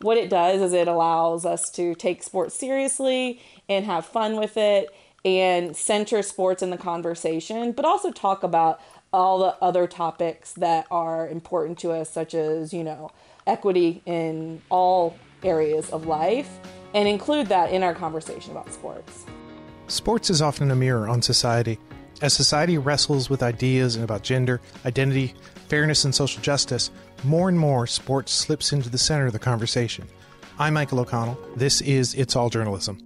What it does is it allows us to take sports seriously and have fun with it and center sports in the conversation, but also talk about all the other topics that are important to us, such as, you know, equity in all areas of life, and include that in our conversation about sports. Sports is often a mirror on society. As society wrestles with ideas about gender, identity, fairness, and social justice, more and more sports slips into the center of the conversation. I'm Michael O'Connell. This is It's All Journalism.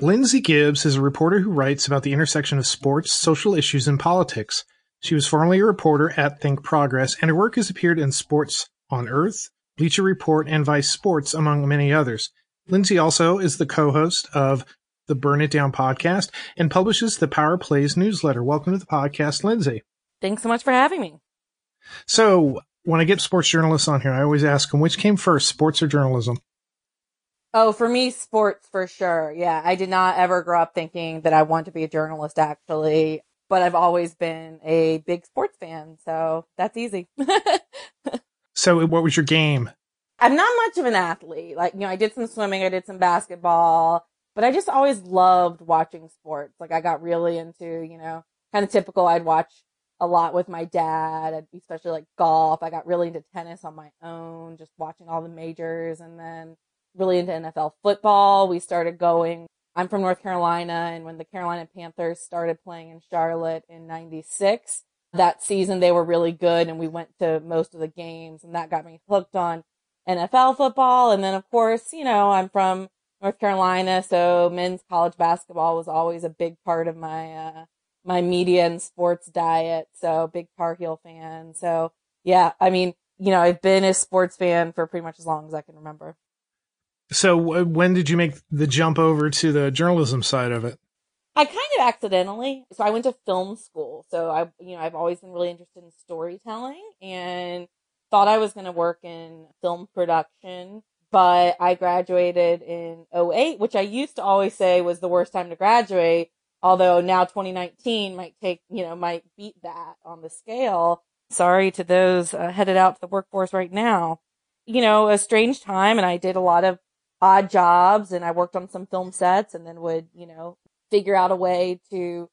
Lindsay Gibbs is a reporter who writes about the intersection of sports, social issues, and politics. She was formerly a reporter at Think Progress, and her work has appeared in Sports on Earth, Bleacher Report, and Vice Sports, among many others. Lindsay also is the co host of the Burn It Down podcast and publishes the Power Plays newsletter. Welcome to the podcast, Lindsay. Thanks so much for having me. So, when I get sports journalists on here, I always ask them which came first, sports or journalism? Oh, for me, sports for sure. Yeah. I did not ever grow up thinking that I want to be a journalist, actually, but I've always been a big sports fan. So that's easy. so, what was your game? I'm not much of an athlete. Like, you know, I did some swimming, I did some basketball, but I just always loved watching sports. Like, I got really into, you know, kind of typical. I'd watch a lot with my dad, especially like golf. I got really into tennis on my own, just watching all the majors and then really into NFL football. We started going. I'm from North Carolina and when the Carolina Panthers started playing in Charlotte in 96, that season they were really good and we went to most of the games and that got me hooked on NFL football. And then of course, you know, I'm from North Carolina, so men's college basketball was always a big part of my uh, my media and sports diet. So big Tar Heel fan. So yeah, I mean, you know, I've been a sports fan for pretty much as long as I can remember. So when did you make the jump over to the journalism side of it? I kind of accidentally. So I went to film school. So I, you know, I've always been really interested in storytelling and thought I was going to work in film production, but I graduated in 08, which I used to always say was the worst time to graduate although now 2019 might take, you know, might beat that on the scale. Sorry to those uh, headed out to the workforce right now. You know, a strange time and I did a lot of odd jobs and I worked on some film sets and then would, you know, figure out a way to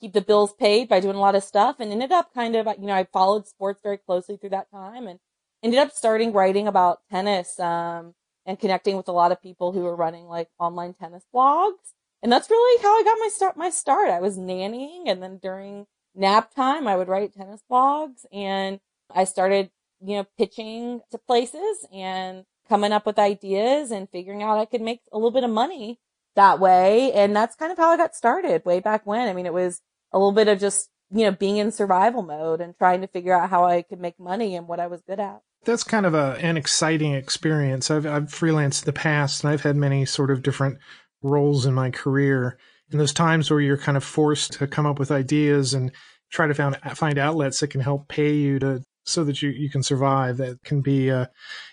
keep the bills paid by doing a lot of stuff and ended up kind of, you know, I followed sports very closely through that time and ended up starting writing about tennis, um, and connecting with a lot of people who were running like online tennis blogs and that's really how I got my start, my start. I was nannying and then during nap time, I would write tennis blogs and I started, you know, pitching to places and coming up with ideas and figuring out I could make a little bit of money that way. And that's kind of how I got started way back when. I mean, it was a little bit of just, you know, being in survival mode and trying to figure out how I could make money and what I was good at. That's kind of a, an exciting experience. I've, I've freelanced in the past and I've had many sort of different roles in my career. In those times where you're kind of forced to come up with ideas and try to find, find outlets that can help pay you to so that you, you can survive, that can be uh,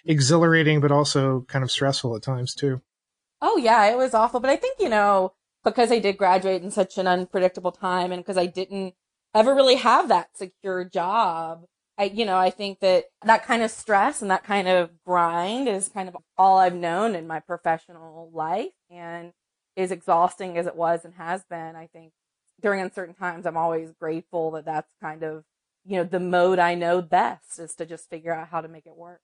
exhilarating, but also kind of stressful at times too. Oh yeah, it was awful. But I think, you know, because I did graduate in such an unpredictable time and because I didn't ever really have that secure job, I, you know, I think that that kind of stress and that kind of grind is kind of all I've known in my professional life and is exhausting as it was and has been. I think during uncertain times, I'm always grateful that that's kind of, you know, the mode I know best is to just figure out how to make it work.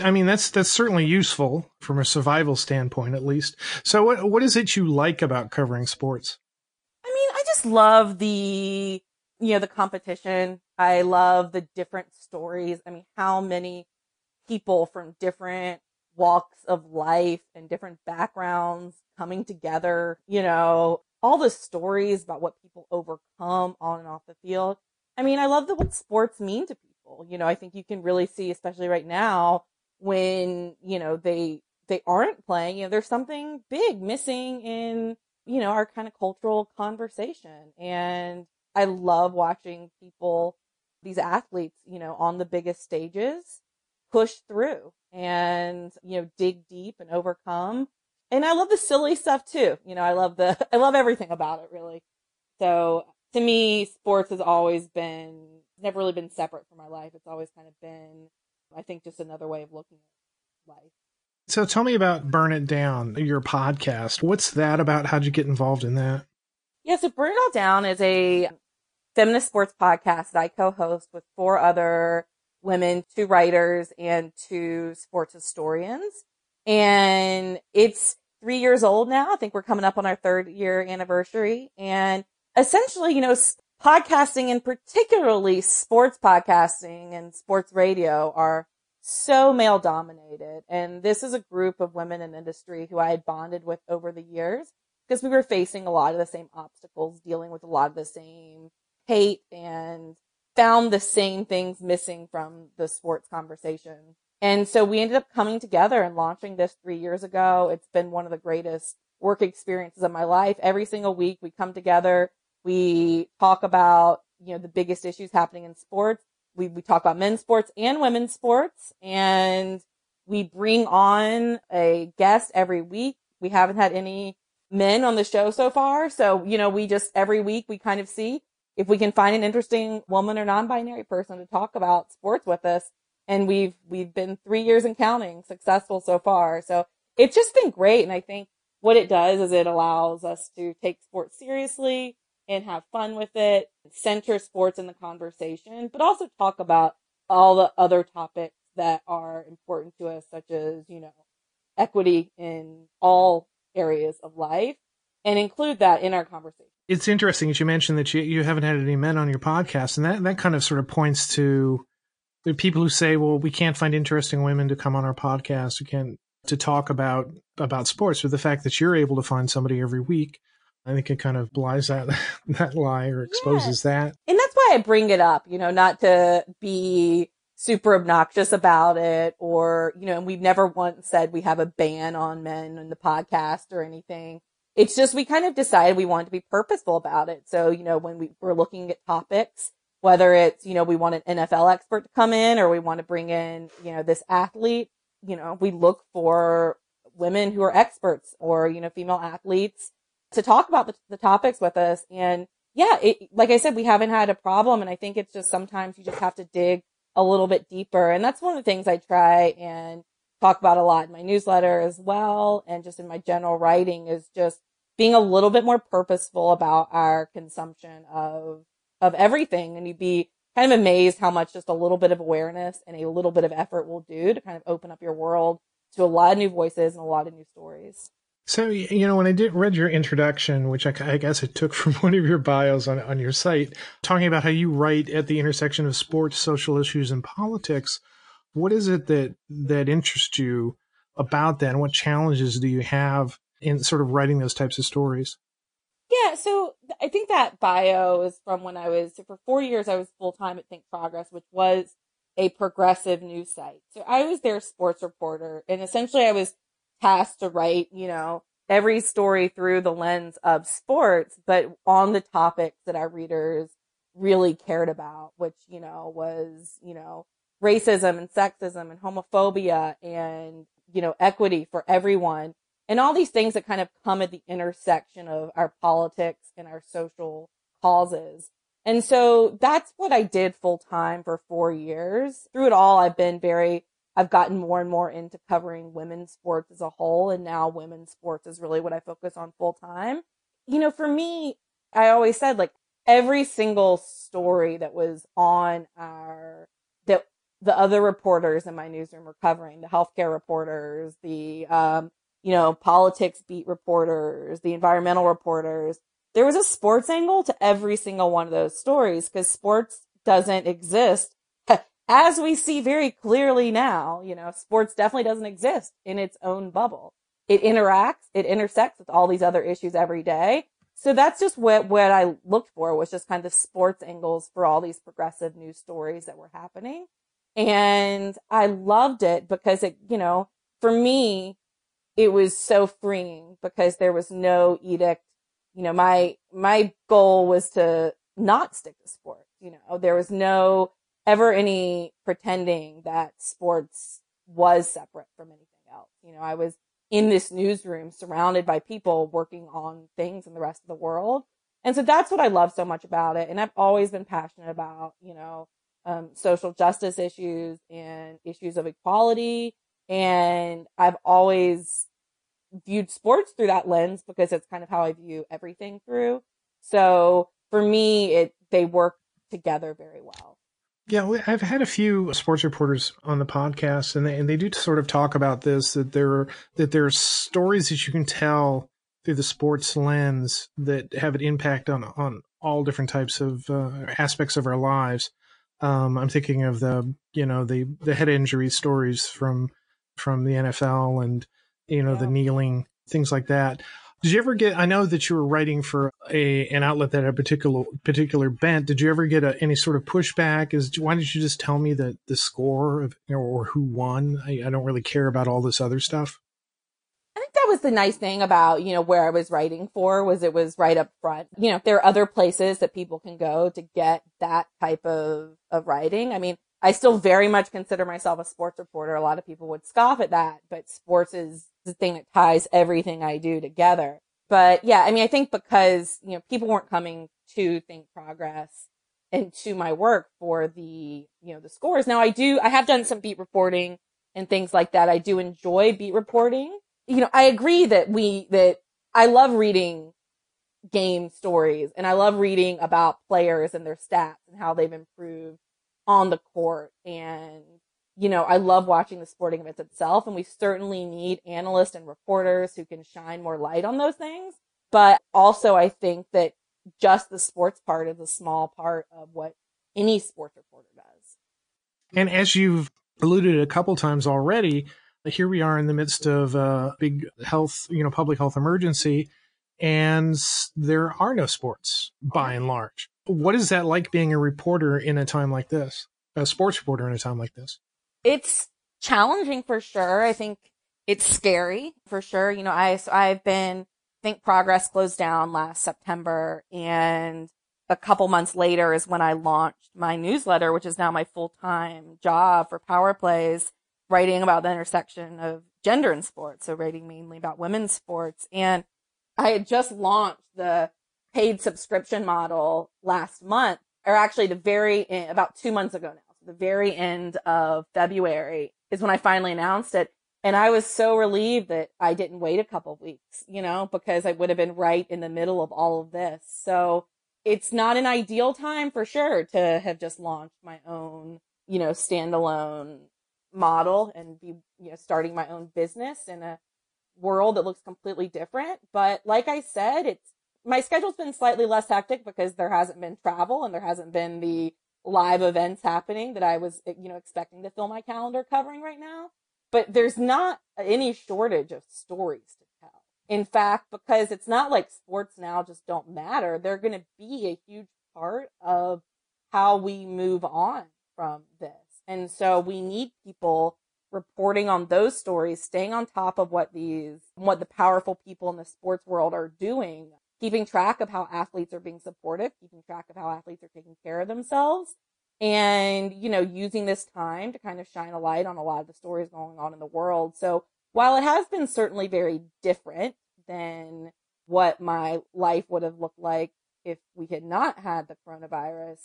I mean, that's, that's certainly useful from a survival standpoint, at least. So what, what is it you like about covering sports? I mean, I just love the, you know, the competition. I love the different stories. I mean, how many people from different walks of life and different backgrounds coming together, you know, all the stories about what people overcome on and off the field. I mean, I love the what sports mean to people. You know, I think you can really see, especially right now, when, you know, they they aren't playing, you know, there's something big missing in, you know, our kind of cultural conversation. And I love watching people, these athletes, you know, on the biggest stages push through and, you know, dig deep and overcome. And I love the silly stuff too. You know, I love the, I love everything about it really. So to me, sports has always been, never really been separate from my life. It's always kind of been I think just another way of looking at life. So tell me about Burn It Down, your podcast. What's that about? How'd you get involved in that? Yeah, so Burn It All Down is a feminist sports podcast that I co-host with four other women, two writers and two sports historians. And it's three years old now. I think we're coming up on our third year anniversary. And essentially, you know, podcasting and particularly sports podcasting and sports radio are so male dominated. And this is a group of women in industry who I had bonded with over the years because we were facing a lot of the same obstacles, dealing with a lot of the same hate and found the same things missing from the sports conversation. And so we ended up coming together and launching this three years ago. It's been one of the greatest work experiences of my life. Every single week we come together. We talk about, you know, the biggest issues happening in sports we, we talk about men's sports and women's sports and we bring on a guest every week. We haven't had any men on the show so far. So, you know, we just every week we kind of see if we can find an interesting woman or non-binary person to talk about sports with us. And we've, we've been three years and counting successful so far. So it's just been great. And I think what it does is it allows us to take sports seriously and have fun with it, center sports in the conversation, but also talk about all the other topics that are important to us, such as, you know, equity in all areas of life and include that in our conversation. It's interesting that you mentioned that you, you haven't had any men on your podcast, and that, that kind of sort of points to the people who say, well, we can't find interesting women to come on our podcast. We can't to talk about about sports, or the fact that you're able to find somebody every week I think it kind of belies that that lie or exposes yeah. that. And that's why I bring it up, you know, not to be super obnoxious about it or, you know, and we've never once said we have a ban on men in the podcast or anything. It's just we kind of decided we wanted to be purposeful about it. So, you know, when we were looking at topics, whether it's, you know, we want an NFL expert to come in or we want to bring in, you know, this athlete, you know, we look for women who are experts or, you know, female athletes to talk about the, the topics with us. And yeah, it, like I said, we haven't had a problem. And I think it's just sometimes you just have to dig a little bit deeper. And that's one of the things I try and talk about a lot in my newsletter as well. And just in my general writing is just being a little bit more purposeful about our consumption of, of everything. And you'd be kind of amazed how much just a little bit of awareness and a little bit of effort will do to kind of open up your world to a lot of new voices and a lot of new stories. So, you know, when I did read your introduction, which I, I, guess I took from one of your bios on, on your site, talking about how you write at the intersection of sports, social issues, and politics, what is it that, that interests you about that? And what challenges do you have in sort of writing those types of stories? Yeah, so I think that bio is from when I was, for four years, I was full time at Think Progress, which was a progressive news site. So I was their sports reporter, and essentially I was tasked to write, you know, every story through the lens of sports, but on the topics that our readers really cared about, which, you know, was, you know, racism and sexism and homophobia and, you know, equity for everyone and all these things that kind of come at the intersection of our politics and our social causes. And so that's what I did full time for four years. Through it all, I've been very I've gotten more and more into covering women's sports as a whole. And now women's sports is really what I focus on full time. You know, for me, I always said like every single story that was on our, that the other reporters in my newsroom were covering, the healthcare reporters, the, um, you know, politics beat reporters, the environmental reporters. There was a sports angle to every single one of those stories because sports doesn't exist as we see very clearly now, you know, sports definitely doesn't exist in its own bubble. It interacts, it intersects with all these other issues every day. So that's just what, what I looked for was just kind of sports angles for all these progressive news stories that were happening. And I loved it because it, you know, for me, it was so freeing because there was no edict. You know, my, my goal was to not stick to sport. You know, there was no, ever any pretending that sports was separate from anything else. You know, I was in this newsroom surrounded by people working on things in the rest of the world. And so that's what I love so much about it. And I've always been passionate about, you know, um, social justice issues and issues of equality. And I've always viewed sports through that lens because it's kind of how I view everything through. So for me, it, they work together very well. Yeah, I've had a few sports reporters on the podcast, and they and they do sort of talk about this that there are, that there are stories that you can tell through the sports lens that have an impact on on all different types of uh, aspects of our lives. Um, I'm thinking of the you know the the head injury stories from from the NFL and you know yeah. the kneeling things like that. Did you ever get? I know that you were writing for a an outlet that had a particular particular bent. Did you ever get a, any sort of pushback? Is why didn't you just tell me the the score of, or who won? I, I don't really care about all this other stuff. I think that was the nice thing about you know where I was writing for was it was right up front. You know, there are other places that people can go to get that type of of writing. I mean, I still very much consider myself a sports reporter. A lot of people would scoff at that, but sports is the thing that ties everything I do together. But yeah, I mean, I think because, you know, people weren't coming to Think Progress and to my work for the, you know, the scores. Now I do, I have done some beat reporting and things like that. I do enjoy beat reporting. You know, I agree that we, that I love reading game stories and I love reading about players and their stats and how they've improved on the court and you know, I love watching the sporting events itself and we certainly need analysts and reporters who can shine more light on those things. But also I think that just the sports part is a small part of what any sports reporter does. And as you've alluded a couple times already, uh, here we are in the midst of a big health, you know, public health emergency, and there are no sports by and large. What is that like being a reporter in a time like this? A sports reporter in a time like this? it's challenging for sure. I think it's scary for sure. You know, I, so I've been, Think Progress closed down last September and a couple months later is when I launched my newsletter, which is now my full-time job for Power Plays, writing about the intersection of gender in sports. So writing mainly about women's sports. And I had just launched the paid subscription model last month, or actually the very, about two months ago now the very end of February is when I finally announced it. And I was so relieved that I didn't wait a couple of weeks, you know, because I would have been right in the middle of all of this. So it's not an ideal time for sure to have just launched my own, you know, standalone model and be, you know, starting my own business in a world that looks completely different. But like I said, it's, my schedule's been slightly less hectic because there hasn't been travel and there hasn't been the mm-hmm. live events happening that I was, eh, you know, expecting to fill my calendar covering right now. But there's not any shortage of stories to tell. In fact, because it's not like sports now just don't matter. They're going to be a huge part of how we move on from this. And so we need people reporting on those stories, staying on top of what these, what the powerful people in the sports world are doing keeping track of how athletes are being supportive, keeping track of how athletes are taking care of themselves, and, you know, using this time to kind of shine a light on a lot of the stories going on in the world. So while it has been certainly very different than what my life would have looked like if we had not had the coronavirus,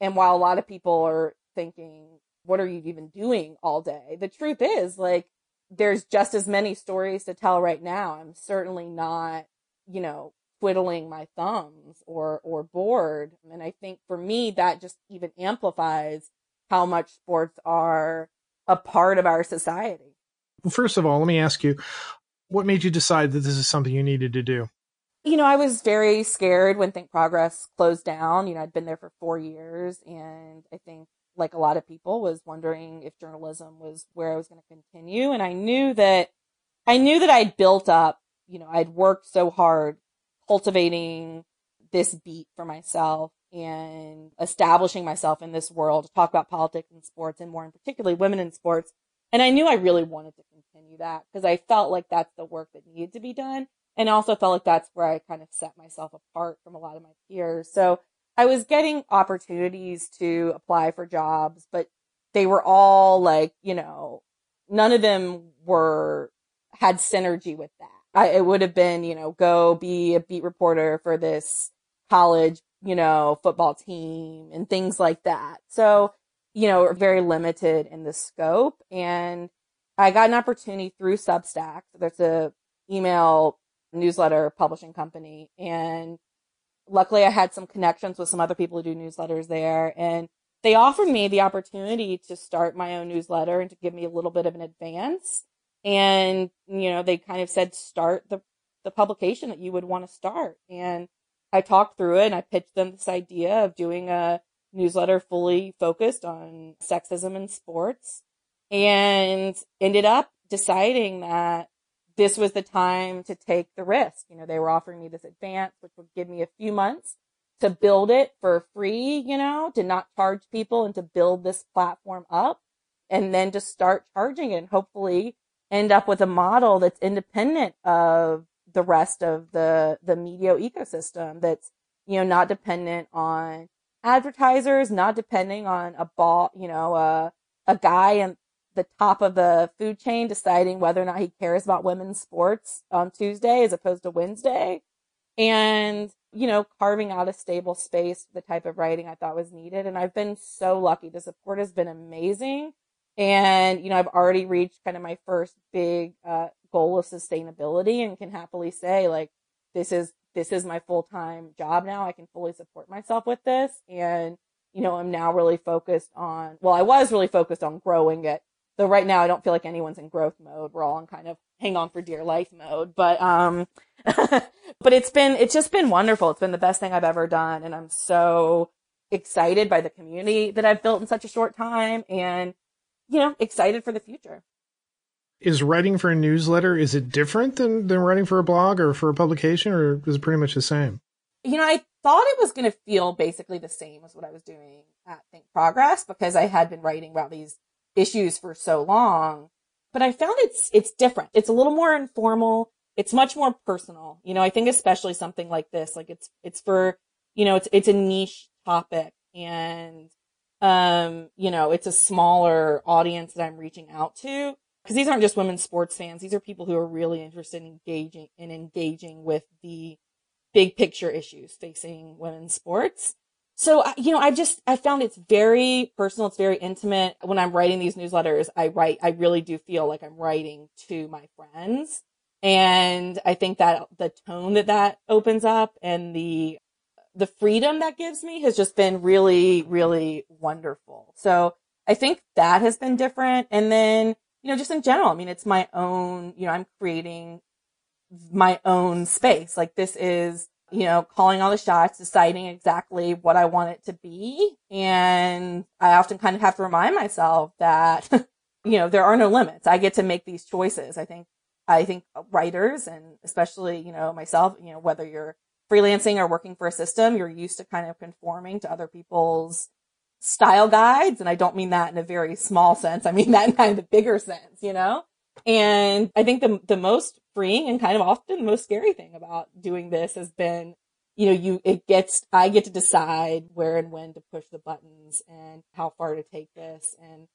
and while a lot of people are thinking, what are you even doing all day? The truth is, like, there's just as many stories to tell right now. I'm certainly not, you know, twiddling my thumbs or or bored. And i think for me that just even amplifies how much sports are a part of our society. Well first of all let me ask you what made you decide that this is something you needed to do? You know i was very scared when think progress closed down. You know i'd been there for four years and i think like a lot of people was wondering if journalism was where i was going to continue. And i knew that i knew that i'd built up you know i'd worked so hard cultivating this beat for myself and establishing myself in this world to talk about politics and sports and more in particularly women in sports. And I knew I really wanted to continue that because I felt like that's the work that needed to be done. And also felt like that's where I kind of set myself apart from a lot of my peers. So I was getting opportunities to apply for jobs, but they were all like, you know, none of them were, had synergy with that. I, it would have been, you know, go be a beat reporter for this college, you know, football team and things like that. So you know, very limited in the scope. And I got an opportunity through Substack. There's a email newsletter publishing company and luckily I had some connections with some other people who do newsletters there and they offered me the opportunity to start my own newsletter and to give me a little bit of an advance. And, you know, they kind of said, start the, the publication that you would want to start. And I talked through it and I pitched them this idea of doing a newsletter fully focused on sexism in sports and ended up deciding that this was the time to take the risk. You know, they were offering me this advance, which would give me a few months to build it for free, you know, to not charge people and to build this platform up and then to start charging it and hopefully end up with a model that's independent of the rest of the, the media ecosystem that's, you know, not dependent on advertisers, not depending on a ball, you know, a, a guy in the top of the food chain deciding whether or not he cares about women's sports on Tuesday as opposed to Wednesday. And you know, carving out a stable space the type of writing I thought was needed. And I've been so lucky. The support has been amazing. And, you know, I've already reached kind of my first big, uh, goal of sustainability and can happily say like, this is, this is my full-time job now. I can fully support myself with this. And, you know, I'm now really focused on, well, I was really focused on growing it. Though right now I don't feel like anyone's in growth mode. We're all in kind of hang on for dear life mode. But, um, but it's been, it's just been wonderful. It's been the best thing I've ever done. And I'm so excited by the community that I've built in such a short time and, you know, excited for the future. Is writing for a newsletter, is it different than, than writing for a blog or for a publication or is it pretty much the same? You know, I thought it was going to feel basically the same as what I was doing at Think Progress because I had been writing about these issues for so long, but I found it's, it's different. It's a little more informal it's much more personal. You know, I think especially something like this, like it's, it's for, you know, it's, it's a niche topic and, um, you know, it's a smaller audience that I'm reaching out to because these aren't just women's sports fans. These are people who are really interested in engaging in engaging with the big picture issues facing women's sports. So, you know, I just, I found it's very personal. It's very intimate. When I'm writing these newsletters, I write, I really do feel like I'm writing to my friends. And I think that the tone that that opens up and the, the freedom that gives me has just been really, really wonderful. So I think that has been different. And then, you know, just in general, I mean, it's my own, you know, I'm creating my own space. Like this is, you know, calling all the shots, deciding exactly what I want it to be. And I often kind of have to remind myself that, you know, there are no limits. I get to make these choices. I think I think writers and especially, you know, myself, you know, whether you're freelancing or working for a system, you're used to kind of conforming to other people's style guides. And I don't mean that in a very small sense. I mean that in kind of the bigger sense, you know? And I think the, the most freeing and kind of often the most scary thing about doing this has been, you know, you, it gets, I get to decide where and when to push the buttons and how far to take this. And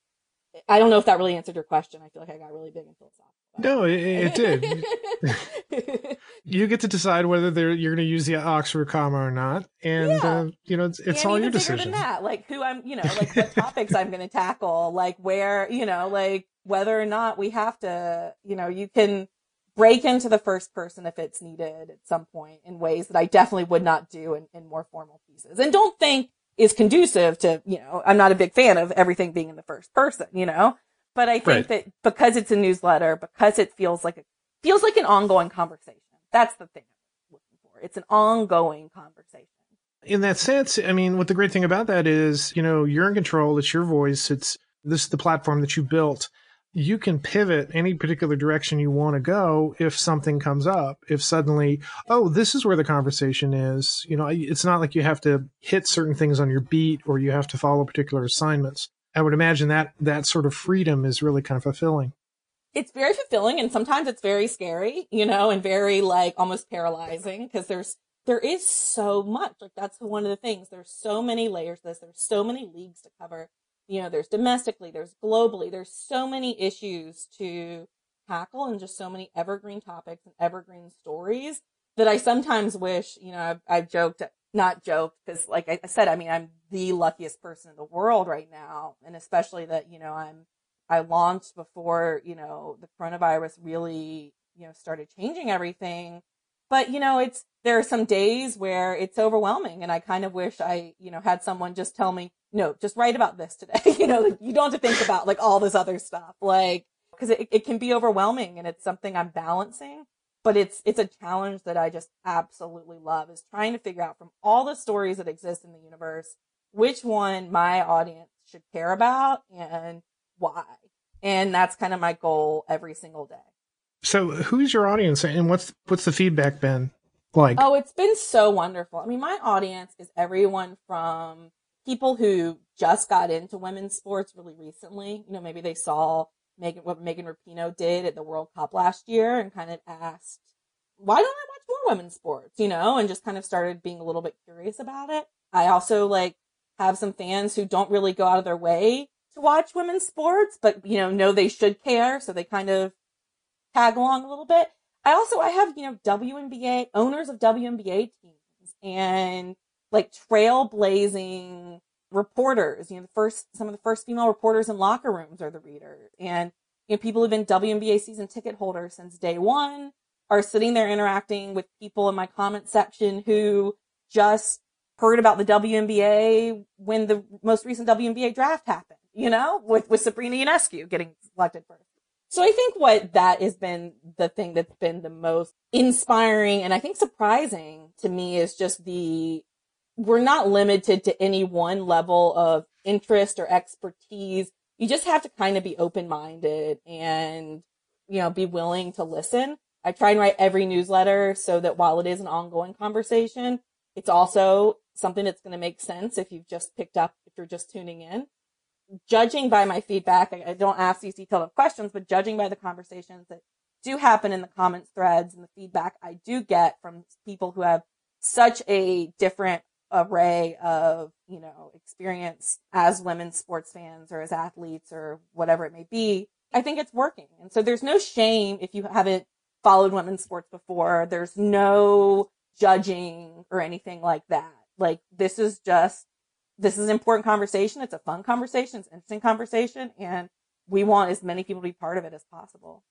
I don't know if that really answered your question. I feel like I got really big and philosophical. No, it, it did. you get to decide whether you're going to use the Oxford comma or not, and yeah. uh, you know it's, it's all your decision. Than that, like who I'm, you know, like what topics I'm going to tackle, like where, you know, like whether or not we have to, you know, you can break into the first person if it's needed at some point in ways that I definitely would not do in, in more formal pieces. And don't think is conducive to, you know, I'm not a big fan of everything being in the first person, you know, but I think right. that because it's a newsletter, because it feels like a, feels like an ongoing conversation. That's the thing I'm looking for. It's an ongoing conversation. In that sense, I mean, what the great thing about that is, you know, you're in control. It's your voice. It's this is the platform that you built. You can pivot any particular direction you want to go if something comes up. If suddenly, oh, this is where the conversation is. You know, it's not like you have to hit certain things on your beat or you have to follow particular assignments. I would imagine that that sort of freedom is really kind of fulfilling. It's very fulfilling and sometimes it's very scary, you know, and very like almost paralyzing because there's there is so much. Like that's one of the things. There's so many layers to this. There's so many leagues to cover. You know, there's domestically, there's globally, there's so many issues to tackle and just so many evergreen topics and evergreen stories that I sometimes wish, you know, I've, I've joked not joke because like I said, I mean, I'm the luckiest person in the world right now. And especially that, you know, I'm, I launched before, you know, the coronavirus really, you know, started changing everything. But, you know, it's, there are some days where it's overwhelming and I kind of wish I, you know, had someone just tell me, no, just write about this today. you know, like, you don't have to think about like all this other stuff. Like, cause it, it can be overwhelming and it's something I'm balancing but it's it's a challenge that I just absolutely love is trying to figure out from all the stories that exist in the universe which one my audience should care about and why. And that's kind of my goal every single day. So, who's your audience and what's what's the feedback been like? Oh, it's been so wonderful. I mean, my audience is everyone from people who just got into women's sports really recently. You know, maybe they saw Megan, what Megan Rapinoe did at the World Cup last year and kind of asked, why don't I watch more women's sports, you know, and just kind of started being a little bit curious about it. I also like have some fans who don't really go out of their way to watch women's sports, but, you know, know they should care. So they kind of tag along a little bit. I also, I have, you know, WNBA owners of WNBA teams and like trailblazing reporters, you know, the first, some of the first female reporters in locker rooms are the readers. And, you know, people who've been WNBA season ticket holders since day one are sitting there interacting with people in my comment section who just heard about the WNBA when the most recent WNBA draft happened, you know, with, with Sabrina Ionescu getting selected first. So I think what that has been the thing that's been the most inspiring and I think surprising to me is just the we're not limited to any one level of interest or expertise. You just have to kind of be open minded and, you know, be willing to listen. I try and write every newsletter so that while it is an ongoing conversation, it's also something that's going to make sense if you've just picked up, if you're just tuning in. Judging by my feedback, I, I don't ask these detailed questions, but judging by the conversations that do happen in the comments threads and the feedback I do get from people who have such a different array of, you know, experience as women sports fans or as athletes or whatever it may be, I think it's working. And so there's no shame if you haven't followed women's sports before. There's no judging or anything like that. Like this is just, this is an important conversation. It's a fun conversation. It's an interesting conversation. And we want as many people to be part of it as possible.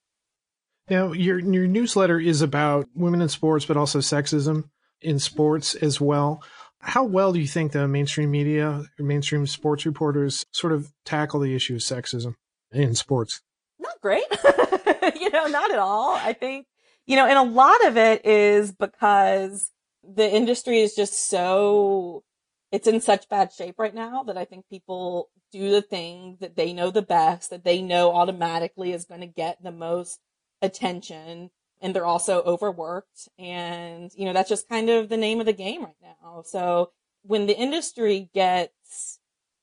Now, your, your newsletter is about women in sports, but also sexism in sports as well. How well do you think the mainstream media mainstream sports reporters sort of tackle the issue of sexism in sports? Not great. you know, not at all. I think, you know, and a lot of it is because the industry is just so, it's in such bad shape right now that I think people do the thing that they know the best, that they know automatically is going to get the most attention and they're also overworked. And, you know, that's just kind of the name of the game right now. So when the industry gets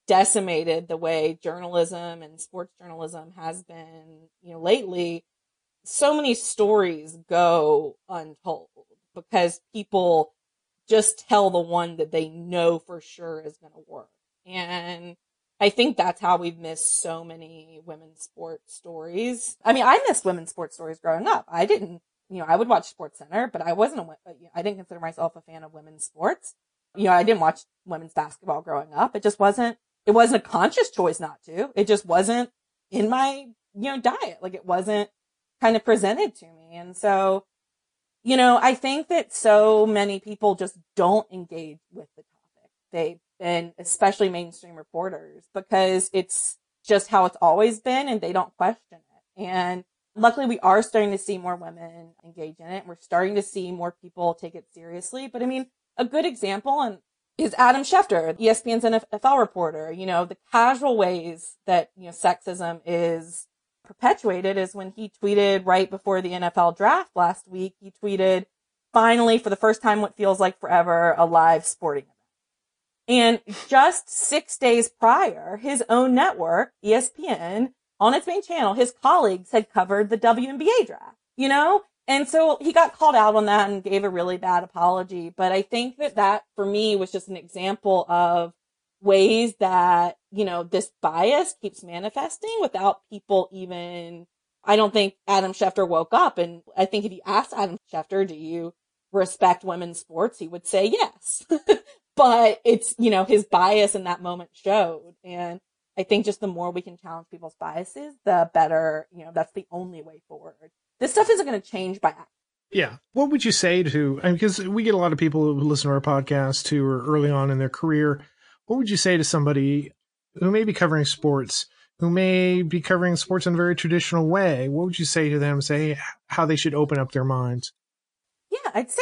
decimated the way journalism and sports journalism has been, you know, lately, so many stories go untold because people just tell the one that they know for sure is going to work. And I think that's how we've missed so many women's sports stories. I mean, I missed women's sports stories growing up. I didn't you know, I would watch Sports Center, but I wasn't a, uh, I didn't consider myself a fan of women's sports. You know, I didn't watch women's basketball growing up. It just wasn't, it wasn't a conscious choice not to. It just wasn't in my, you know, diet. Like it wasn't kind of presented to me. And so, you know, I think that so many people just don't engage with the topic. They, and especially mainstream reporters because it's just how it's always been and they don't question it. And Luckily, we are starting to see more women engage in it. We're starting to see more people take it seriously. But I mean, a good example and is Adam Schefter, ESPN's NFL reporter. You know, the casual ways that, you know, sexism is perpetuated is when he tweeted right before the NFL draft last week. He tweeted, finally, for the first time, what feels like forever, a live sporting event. And just six days prior, his own network, ESPN, on its main channel, his colleagues had covered the WNBA draft, you know? And so he got called out on that and gave a really bad apology. But I think that that for me was just an example of ways that, you know, this bias keeps manifesting without people even, I don't think Adam Schefter woke up. And I think if you asked Adam Schefter, do you respect women's sports, he would say yes. but it's, you know, his bias in that moment showed. And I think just the more we can challenge people's biases, the better, you know, that's the only way forward. This stuff isn't going to change by accident. Yeah. What would you say to, because we get a lot of people who listen to our podcast who are early on in their career. What would you say to somebody who may be covering sports, who may be covering sports in a very traditional way? What would you say to them, say how they should open up their minds? Yeah, I'd say,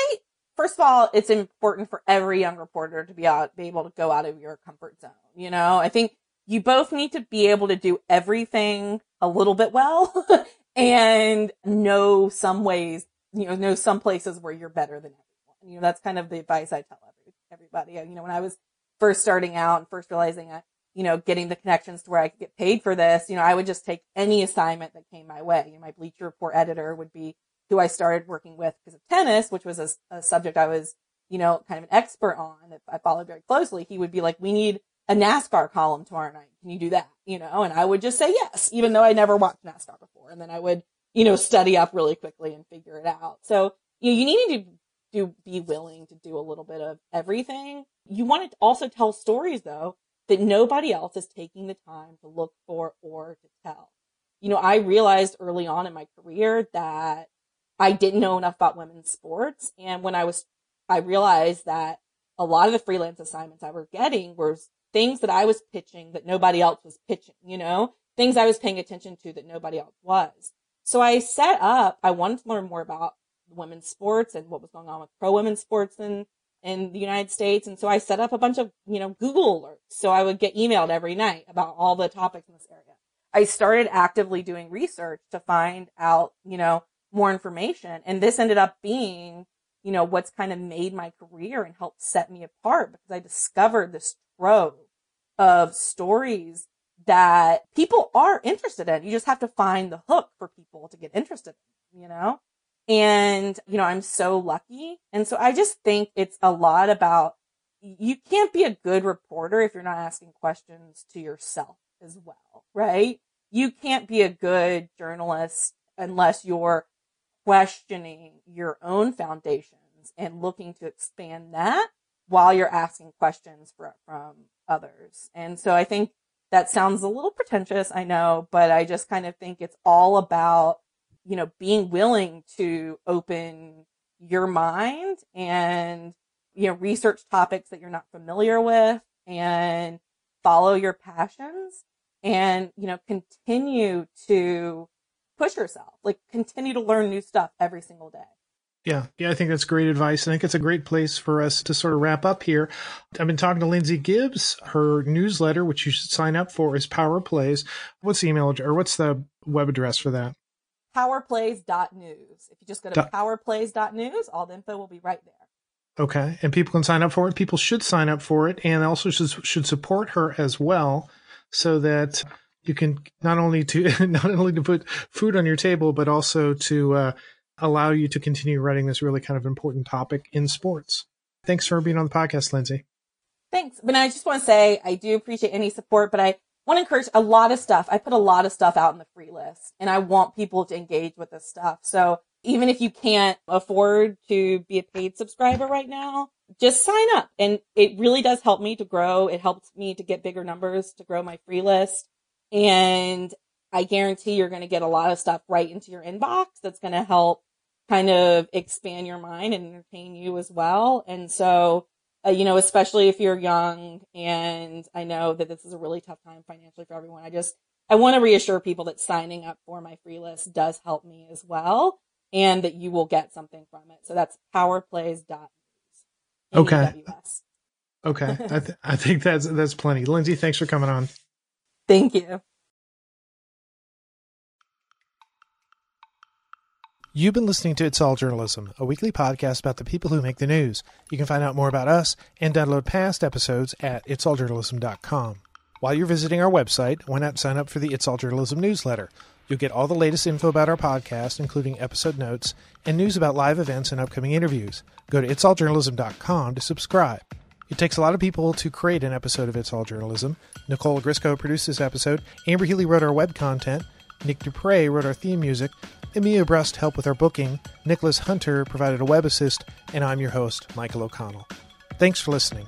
first of all, it's important for every young reporter to be out, be able to go out of your comfort zone. You know, I think you both need to be able to do everything a little bit well and know some ways, you know, know some places where you're better than everyone. You know, that's kind of the advice I tell every, everybody. You know, when I was first starting out and first realizing I, you know, getting the connections to where I could get paid for this, you know, I would just take any assignment that came my way. You know, my Bleacher Report editor would be who I started working with because of tennis, which was a, a, subject I was, you know, kind of an expert on that I followed very closely. He would be like, we need a NASCAR column tomorrow night. Can you do that? You know, and I would just say yes, even though I never watched NASCAR before. And then I would, you know, study up really quickly and figure it out. So you, know, you need to do, be willing to do a little bit of everything. You want to also tell stories though that nobody else is taking the time to look for or to tell. You know, I realized early on in my career that I didn't know enough about women's sports. And when I was, I realized that a lot of the freelance assignments I were getting were things that I was pitching that nobody else was pitching, you know, things I was paying attention to that nobody else was. So I set up, I wanted to learn more about women's sports and what was going on with pro women's sports in, in the United States. And so I set up a bunch of, you know, Google alerts. So I would get emailed every night about all the topics in this area. I started actively doing research to find out, you know, more information. And this ended up being, you know, what's kind of made my career and helped set me apart because I discovered this trove of stories that people are interested in. You just have to find the hook for people to get interested in, you know? And, you know, I'm so lucky. And so I just think it's a lot about you can't be a good reporter if you're not asking questions to yourself as well, right? You can't be a good journalist unless you're questioning your own foundations and looking to expand that while you're asking questions for, from others. And so I think that sounds a little pretentious, I know, but I just kind of think it's all about, you know, being willing to open your mind and, you know, research topics that you're not familiar with and follow your passions and, you know, continue to push yourself. Like continue to learn new stuff every single day. Yeah, yeah, I think that's great advice. I think it's a great place for us to sort of wrap up here. I've been talking to Lindsay Gibbs. Her newsletter, which you should sign up for, is Power Plays. What's the email or what's the web address for that? Powerplays.news. If you just go to Dot- powerplays.news, all the info will be right there. Okay, and people can sign up for it. People should sign up for it, and also should should support her as well, so that you can not only to not only to put food on your table, but also to uh, allow you to continue writing this really kind of important topic in sports. Thanks for being on the podcast, Lindsay. Thanks. But I just want to say I do appreciate any support, but I want to encourage a lot of stuff. I put a lot of stuff out in the free list and I want people to engage with this stuff. So even if you can't afford to be a paid subscriber right now, just sign up. And it really does help me to grow. It helps me to get bigger numbers to grow my free list. And I guarantee you're going to get a lot of stuff right into your inbox that's going to help kind of expand your mind and entertain you as well. And so, uh, you know, especially if you're young and I know that this is a really tough time financially for everyone. I just, I want to reassure people that signing up for my free list does help me as well and that you will get something from it. So that's powerplays.news. Okay. Okay. I, th- I think that's, that's plenty. Lindsay, thanks for coming on. Thank you. You've been listening to It's All Journalism, a weekly podcast about the people who make the news. You can find out more about us and download past episodes at itsalljournalism.com. While you're visiting our website, why not sign up for the It's All Journalism newsletter? You'll get all the latest info about our podcast, including episode notes and news about live events and upcoming interviews. Go to itsalljournalism.com to subscribe. It takes a lot of people to create an episode of It's All Journalism. Nicole Grisco produced this episode. Amber Healy wrote our web content. Nick Dupre wrote our theme music. Emilia Brust helped with our booking. Nicholas Hunter provided a web assist. And I'm your host, Michael O'Connell. Thanks for listening.